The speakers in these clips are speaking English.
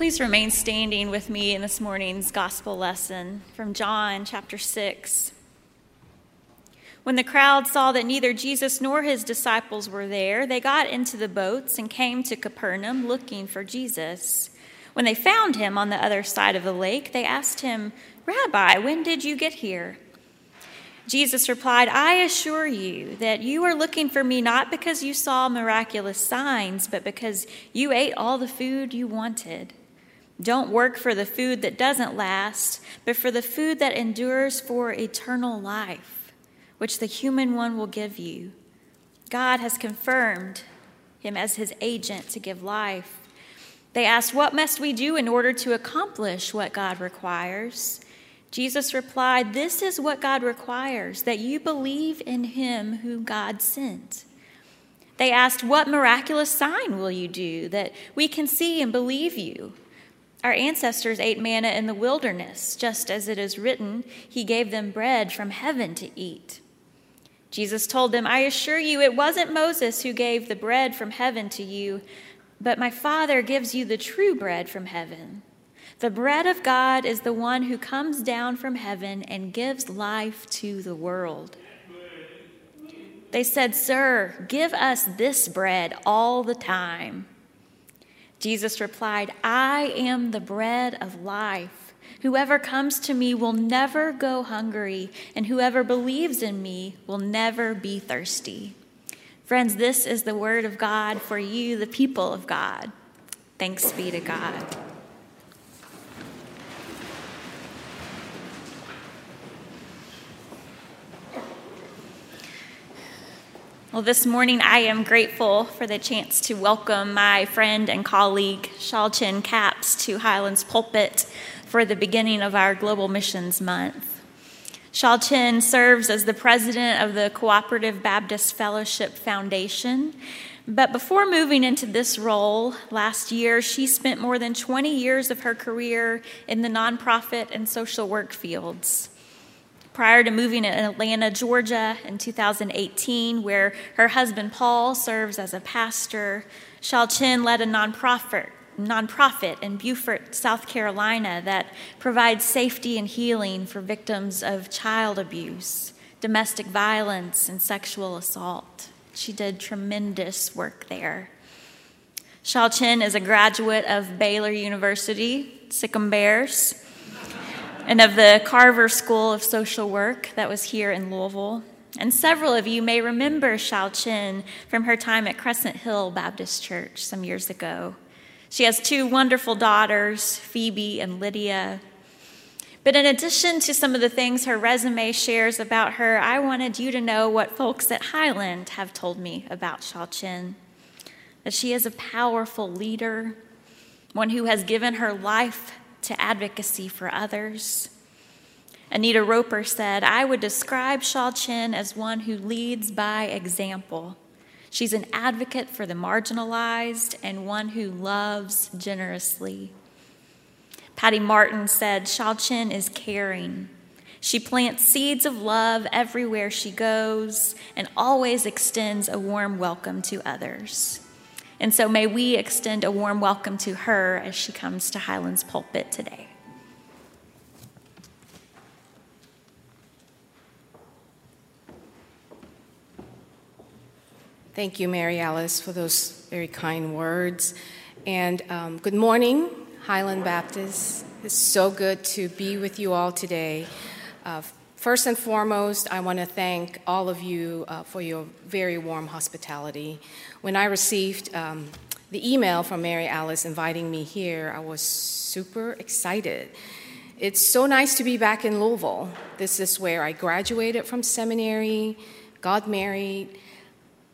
Please remain standing with me in this morning's gospel lesson from John chapter 6. When the crowd saw that neither Jesus nor his disciples were there, they got into the boats and came to Capernaum looking for Jesus. When they found him on the other side of the lake, they asked him, Rabbi, when did you get here? Jesus replied, I assure you that you are looking for me not because you saw miraculous signs, but because you ate all the food you wanted. Don't work for the food that doesn't last, but for the food that endures for eternal life, which the human one will give you. God has confirmed him as his agent to give life. They asked, What must we do in order to accomplish what God requires? Jesus replied, This is what God requires that you believe in him whom God sent. They asked, What miraculous sign will you do that we can see and believe you? Our ancestors ate manna in the wilderness, just as it is written, He gave them bread from heaven to eat. Jesus told them, I assure you, it wasn't Moses who gave the bread from heaven to you, but my Father gives you the true bread from heaven. The bread of God is the one who comes down from heaven and gives life to the world. They said, Sir, give us this bread all the time. Jesus replied, I am the bread of life. Whoever comes to me will never go hungry, and whoever believes in me will never be thirsty. Friends, this is the word of God for you, the people of God. Thanks be to God. Well, this morning I am grateful for the chance to welcome my friend and colleague, Shauw Chin Capps, to Highlands Pulpit for the beginning of our Global Missions Month. Shauw Chin serves as the president of the Cooperative Baptist Fellowship Foundation. But before moving into this role last year, she spent more than 20 years of her career in the nonprofit and social work fields prior to moving to Atlanta, Georgia in 2018, where her husband Paul serves as a pastor. Shauw Chin led a nonprofit, nonprofit in Beaufort, South Carolina that provides safety and healing for victims of child abuse, domestic violence, and sexual assault. She did tremendous work there. Shauw Chin is a graduate of Baylor University, Sic 'em Bears and of the Carver School of Social Work that was here in Louisville. And several of you may remember Shauw Chin from her time at Crescent Hill Baptist Church some years ago. She has two wonderful daughters, Phoebe and Lydia. But in addition to some of the things her resume shares about her, I wanted you to know what folks at Highland have told me about Shauw Chin. That she is a powerful leader, one who has given her life to advocacy for others. Anita Roper said, I would describe Shauw Chin as one who leads by example. She's an advocate for the marginalized and one who loves generously. Patty Martin said, Shauw Chin is caring. She plants seeds of love everywhere she goes and always extends a warm welcome to others. And so may we extend a warm welcome to her as she comes to Highlands Pulpit today. Thank you, Mary Alice, for those very kind words. And um, good morning, Highland Baptist. It's so good to be with you all today. Uh, first and foremost, I want to thank all of you uh, for your very warm hospitality. When I received um, the email from Mary Alice inviting me here, I was super excited. It's so nice to be back in Louisville. This is where I graduated from seminary, got married,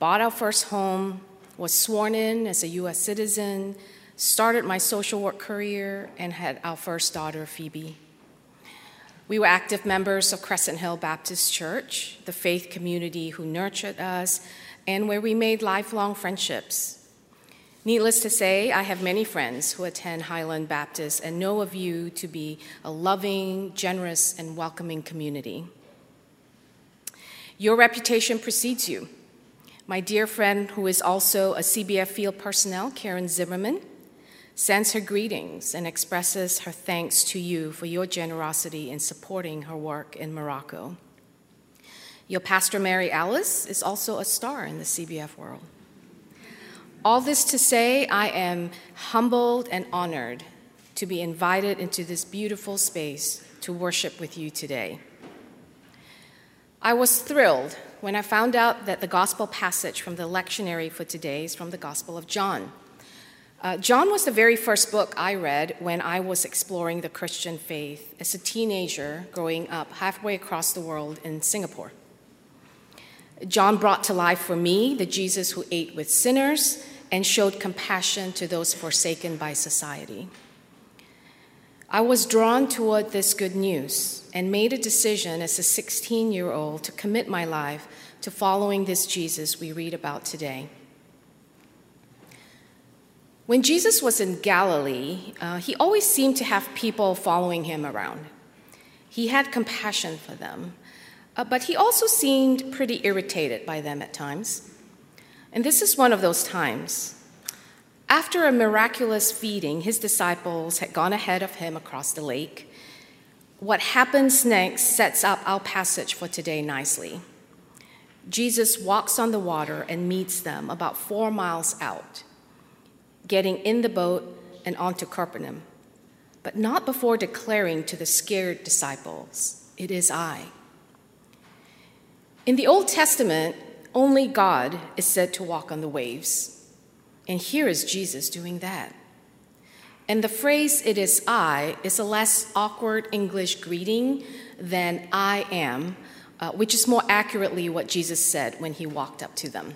bought our first home, was sworn in as a U.S. citizen, started my social work career, and had our first daughter, Phoebe. We were active members of Crescent Hill Baptist Church, the faith community who nurtured us and where we made lifelong friendships. Needless to say, I have many friends who attend Highland Baptist and know of you to be a loving, generous, and welcoming community. Your reputation precedes you. My dear friend, who is also a CBF field personnel, Karen Zimmerman, sends her greetings and expresses her thanks to you for your generosity in supporting her work in Morocco. Your pastor, Mary Alice, is also a star in the CBF world. All this to say, I am humbled and honored to be invited into this beautiful space to worship with you today. I was thrilled when I found out that the gospel passage from the lectionary for today is from the Gospel of John. Uh, John was the very first book I read when I was exploring the Christian faith as a teenager growing up halfway across the world in Singapore. John brought to life for me the Jesus who ate with sinners and showed compassion to those forsaken by society. I was drawn toward this good news and made a decision as a 16 year old to commit my life to following this Jesus we read about today. When Jesus was in Galilee, uh, he always seemed to have people following him around. He had compassion for them, uh, but he also seemed pretty irritated by them at times. And this is one of those times. After a miraculous feeding, his disciples had gone ahead of him across the lake. What happens next sets up our passage for today nicely. Jesus walks on the water and meets them about four miles out, getting in the boat and onto Capernaum, but not before declaring to the scared disciples, It is I. In the Old Testament, only God is said to walk on the waves. And here is Jesus doing that. And the phrase, it is I, is a less awkward English greeting than I am, uh, which is more accurately what Jesus said when he walked up to them.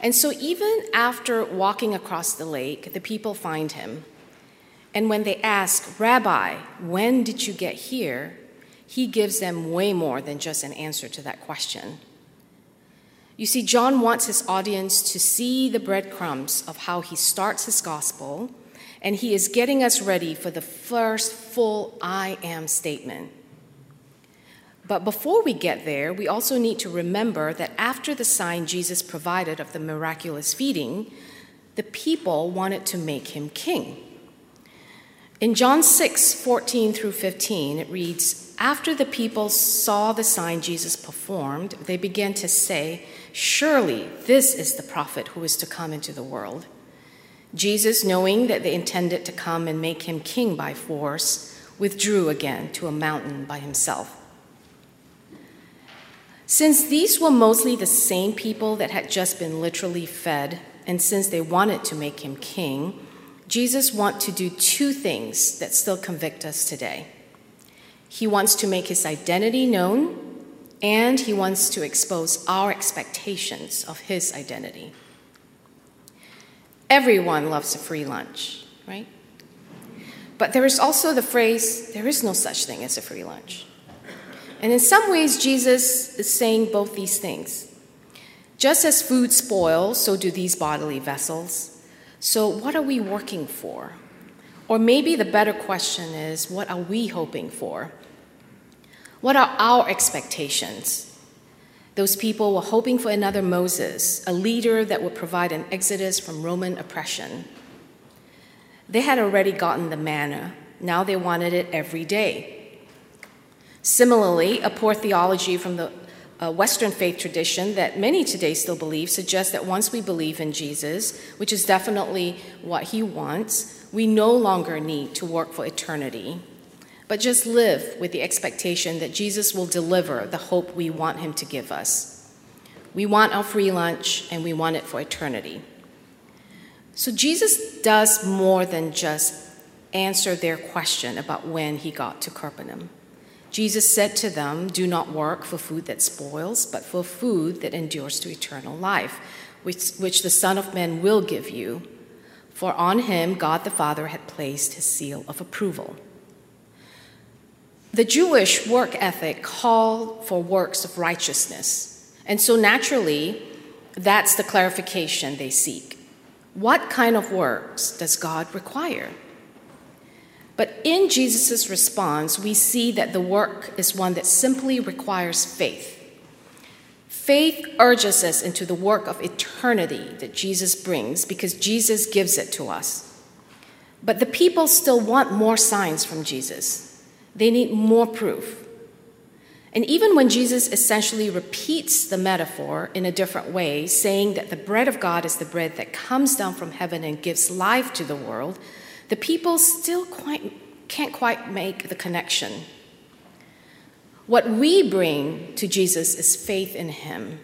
And so, even after walking across the lake, the people find him. And when they ask, Rabbi, when did you get here? He gives them way more than just an answer to that question. You see, John wants his audience to see the breadcrumbs of how he starts his gospel, and he is getting us ready for the first full I am statement. But before we get there, we also need to remember that after the sign Jesus provided of the miraculous feeding, the people wanted to make him king. In John 6, 14 through 15, it reads After the people saw the sign Jesus performed, they began to say, Surely this is the prophet who is to come into the world. Jesus, knowing that they intended to come and make him king by force, withdrew again to a mountain by himself. Since these were mostly the same people that had just been literally fed, and since they wanted to make him king, Jesus wants to do two things that still convict us today. He wants to make his identity known and he wants to expose our expectations of his identity. Everyone loves a free lunch, right? But there is also the phrase, there is no such thing as a free lunch. And in some ways, Jesus is saying both these things. Just as food spoils, so do these bodily vessels. So, what are we working for? Or maybe the better question is, what are we hoping for? What are our expectations? Those people were hoping for another Moses, a leader that would provide an exodus from Roman oppression. They had already gotten the manna, now they wanted it every day. Similarly, a poor theology from the uh, Western faith tradition that many today still believe suggests that once we believe in Jesus, which is definitely what he wants, we no longer need to work for eternity but just live with the expectation that Jesus will deliver the hope we want him to give us. We want our free lunch and we want it for eternity. So Jesus does more than just answer their question about when he got to Capernaum. Jesus said to them, Do not work for food that spoils, but for food that endures to eternal life, which, which the Son of Man will give you. For on him God the Father had placed his seal of approval. The Jewish work ethic called for works of righteousness. And so naturally, that's the clarification they seek. What kind of works does God require? But in Jesus' response, we see that the work is one that simply requires faith. Faith urges us into the work of eternity that Jesus brings because Jesus gives it to us. But the people still want more signs from Jesus, they need more proof. And even when Jesus essentially repeats the metaphor in a different way, saying that the bread of God is the bread that comes down from heaven and gives life to the world, the people still quite, can't quite make the connection. What we bring to Jesus is faith in him.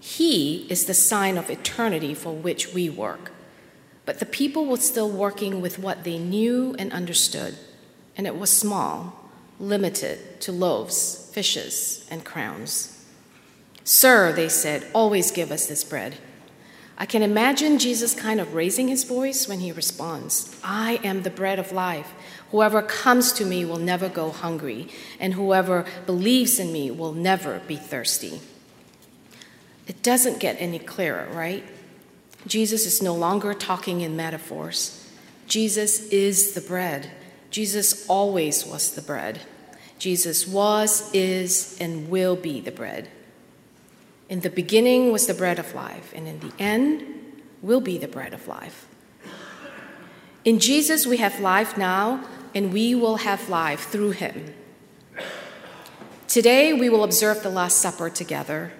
He is the sign of eternity for which we work. But the people were still working with what they knew and understood, and it was small, limited to loaves, fishes, and crowns. Sir, they said, always give us this bread. I can imagine Jesus kind of raising his voice when he responds I am the bread of life. Whoever comes to me will never go hungry, and whoever believes in me will never be thirsty. It doesn't get any clearer, right? Jesus is no longer talking in metaphors. Jesus is the bread. Jesus always was the bread. Jesus was, is, and will be the bread. In the beginning was the bread of life, and in the end will be the bread of life. In Jesus, we have life now, and we will have life through him. Today, we will observe the Last Supper together.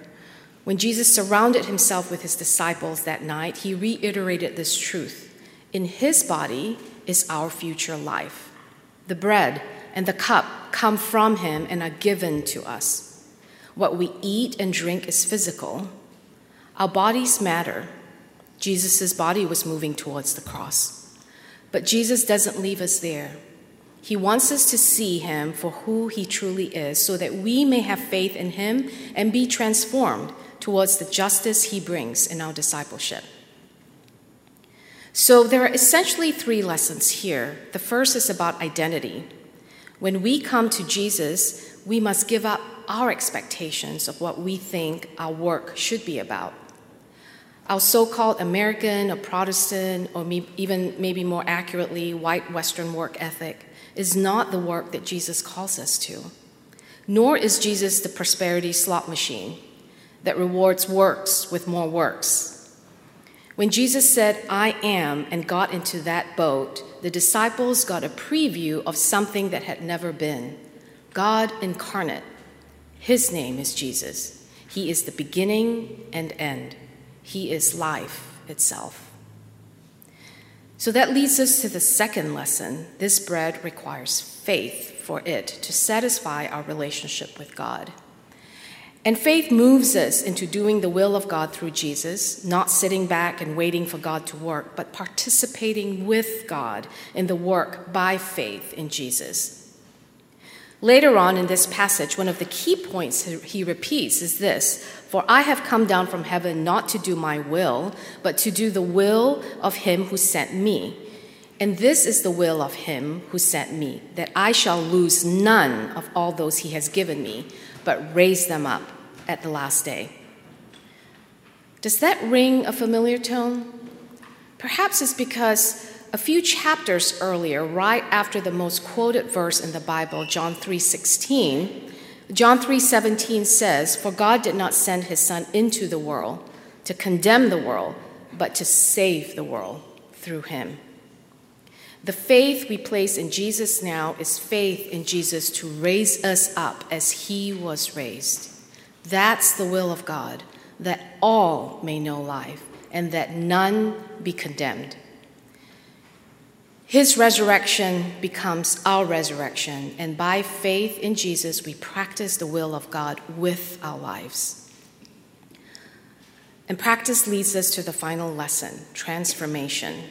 When Jesus surrounded himself with his disciples that night, he reiterated this truth In his body is our future life. The bread and the cup come from him and are given to us. What we eat and drink is physical. Our bodies matter. Jesus' body was moving towards the cross. But Jesus doesn't leave us there. He wants us to see him for who he truly is so that we may have faith in him and be transformed towards the justice he brings in our discipleship. So, there are essentially three lessons here. The first is about identity. When we come to Jesus, we must give up our expectations of what we think our work should be about. Our so called American or Protestant, or even maybe more accurately, white Western work ethic is not the work that Jesus calls us to. Nor is Jesus the prosperity slot machine that rewards works with more works. When Jesus said, I am, and got into that boat, the disciples got a preview of something that had never been God incarnate. His name is Jesus. He is the beginning and end, He is life itself. So that leads us to the second lesson. This bread requires faith for it to satisfy our relationship with God. And faith moves us into doing the will of God through Jesus, not sitting back and waiting for God to work, but participating with God in the work by faith in Jesus. Later on in this passage, one of the key points he repeats is this For I have come down from heaven not to do my will, but to do the will of him who sent me. And this is the will of him who sent me, that I shall lose none of all those he has given me, but raise them up at the last day. Does that ring a familiar tone? Perhaps it's because a few chapters earlier, right after the most quoted verse in the Bible, John 3:16, John 3:17 says, "For God did not send his son into the world to condemn the world, but to save the world through him." The faith we place in Jesus now is faith in Jesus to raise us up as he was raised. That's the will of God, that all may know life and that none be condemned. His resurrection becomes our resurrection, and by faith in Jesus, we practice the will of God with our lives. And practice leads us to the final lesson transformation.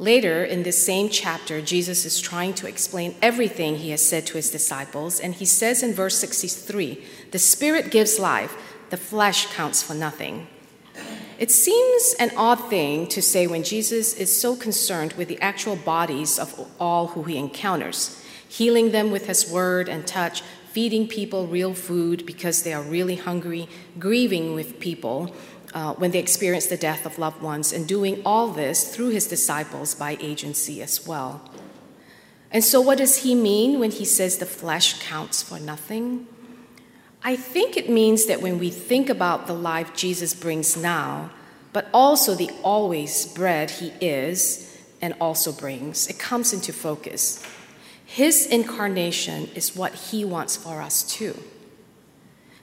Later in this same chapter, Jesus is trying to explain everything he has said to his disciples, and he says in verse 63 The Spirit gives life, the flesh counts for nothing. It seems an odd thing to say when Jesus is so concerned with the actual bodies of all who he encounters, healing them with his word and touch, feeding people real food because they are really hungry, grieving with people uh, when they experience the death of loved ones, and doing all this through his disciples by agency as well. And so, what does he mean when he says the flesh counts for nothing? I think it means that when we think about the life Jesus brings now, but also the always bread he is, and also brings, it comes into focus. His incarnation is what he wants for us too.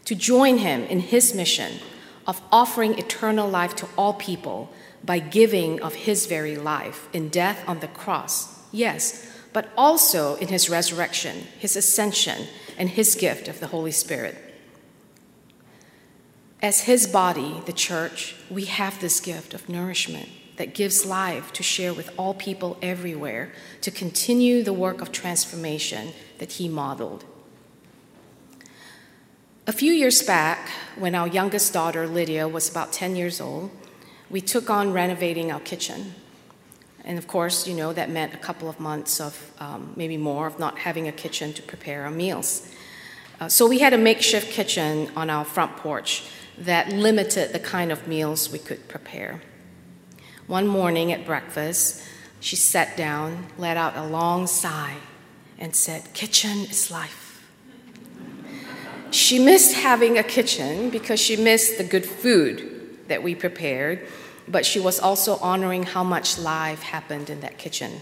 To join him in his mission of offering eternal life to all people by giving of his very life in death on the cross, yes, but also in his resurrection, his ascension, and his gift of the Holy Spirit. As his body, the church, we have this gift of nourishment that gives life to share with all people everywhere to continue the work of transformation that he modeled. A few years back, when our youngest daughter, Lydia, was about 10 years old, we took on renovating our kitchen. And of course, you know, that meant a couple of months of um, maybe more of not having a kitchen to prepare our meals. Uh, so we had a makeshift kitchen on our front porch that limited the kind of meals we could prepare. One morning at breakfast, she sat down, let out a long sigh, and said, Kitchen is life. She missed having a kitchen because she missed the good food that we prepared, but she was also honoring how much life happened in that kitchen.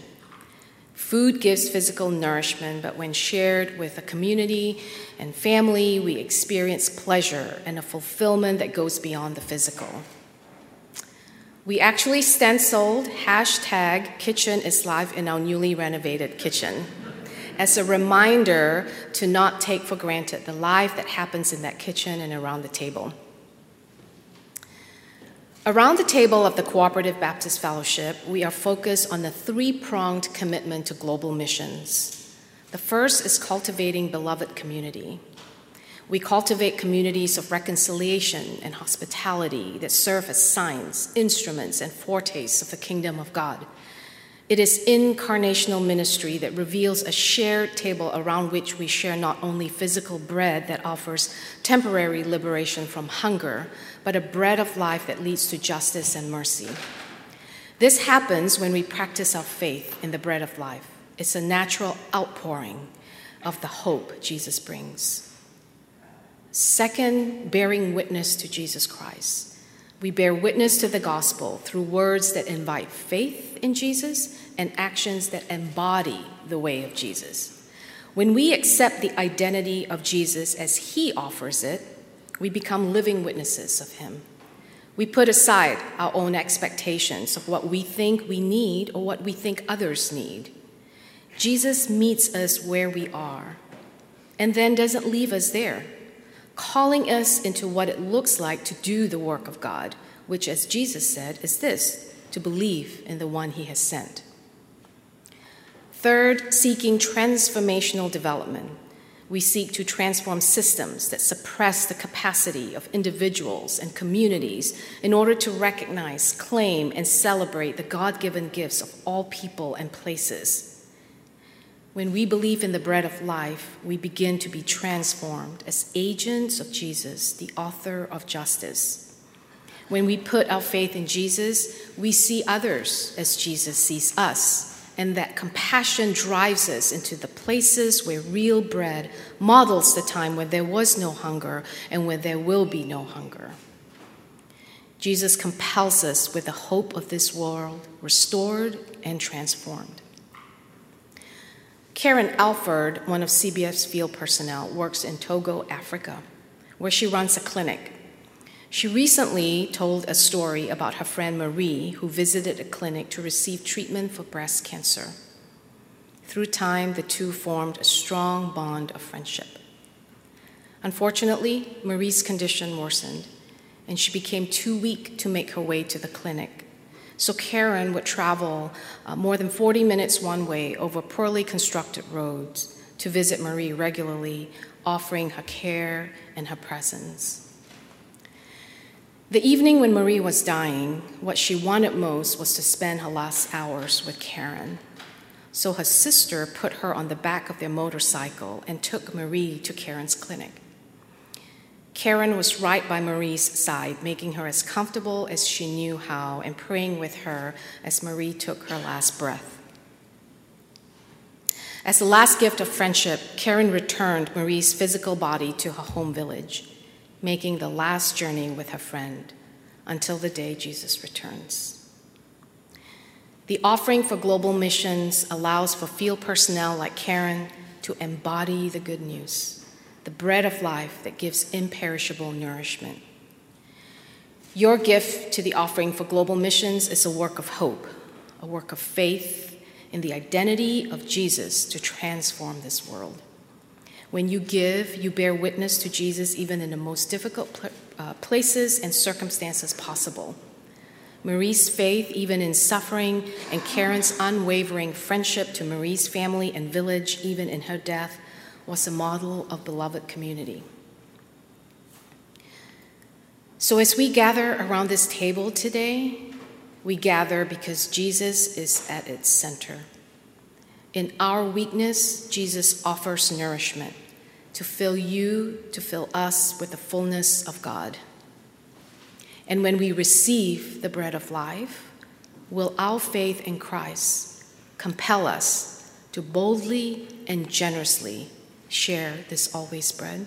Food gives physical nourishment, but when shared with a community and family, we experience pleasure and a fulfillment that goes beyond the physical. We actually stenciled hashtag kitchen is life in our newly renovated kitchen as a reminder to not take for granted the life that happens in that kitchen and around the table. Around the table of the Cooperative Baptist Fellowship, we are focused on the three pronged commitment to global missions. The first is cultivating beloved community. We cultivate communities of reconciliation and hospitality that serve as signs, instruments, and foretastes of the kingdom of God. It is incarnational ministry that reveals a shared table around which we share not only physical bread that offers temporary liberation from hunger, but a bread of life that leads to justice and mercy. This happens when we practice our faith in the bread of life. It's a natural outpouring of the hope Jesus brings. Second, bearing witness to Jesus Christ. We bear witness to the gospel through words that invite faith in Jesus and actions that embody the way of Jesus. When we accept the identity of Jesus as he offers it, we become living witnesses of him. We put aside our own expectations of what we think we need or what we think others need. Jesus meets us where we are and then doesn't leave us there calling us into what it looks like to do the work of God, which, as Jesus said, is this to believe in the one he has sent. Third, seeking transformational development. We seek to transform systems that suppress the capacity of individuals and communities in order to recognize, claim, and celebrate the God given gifts of all people and places when we believe in the bread of life, we begin to be transformed as agents of Jesus, the author of justice. When we put our faith in Jesus, we see others as Jesus sees us, and that compassion drives us into the places where real bread models the time when there was no hunger and when there will be no hunger. Jesus compels us with the hope of this world restored and transformed. Karen Alford, one of CBF's field personnel, works in Togo, Africa, where she runs a clinic. She recently told a story about her friend Marie, who visited a clinic to receive treatment for breast cancer. Through time, the two formed a strong bond of friendship. Unfortunately, Marie's condition worsened, and she became too weak to make her way to the clinic. So Karen would travel uh, more than 40 minutes one way over poorly constructed roads to visit Marie regularly, offering her care and her presence. The evening when Marie was dying, what she wanted most was to spend her last hours with Karen. So her sister put her on the back of their motorcycle and took Marie to Karen's clinic. Karen was right by Marie's side, making her as comfortable as she knew how and praying with her as Marie took her last breath. As the last gift of friendship, Karen returned Marie's physical body to her home village, making the last journey with her friend until the day Jesus returns. The offering for global missions allows for field personnel like Karen to embody the good news, the bread of life that gives imperishable nourishment. Your gift to the offering for global missions is a work of hope, a work of faith in the identity of Jesus to transform this world. When you give, you bear witness to Jesus even in the most difficult uh, places and circumstances possible. Marie's faith, even in suffering, and Karen's unwavering friendship to Marie's family and village, even in her death, was a model of beloved community. So, as we gather around this table today, we gather because Jesus is at its center. In our weakness, Jesus offers nourishment to fill you, to fill us with the fullness of God. And when we receive the bread of life, will our faith in Christ compel us to boldly and generously share this always bread?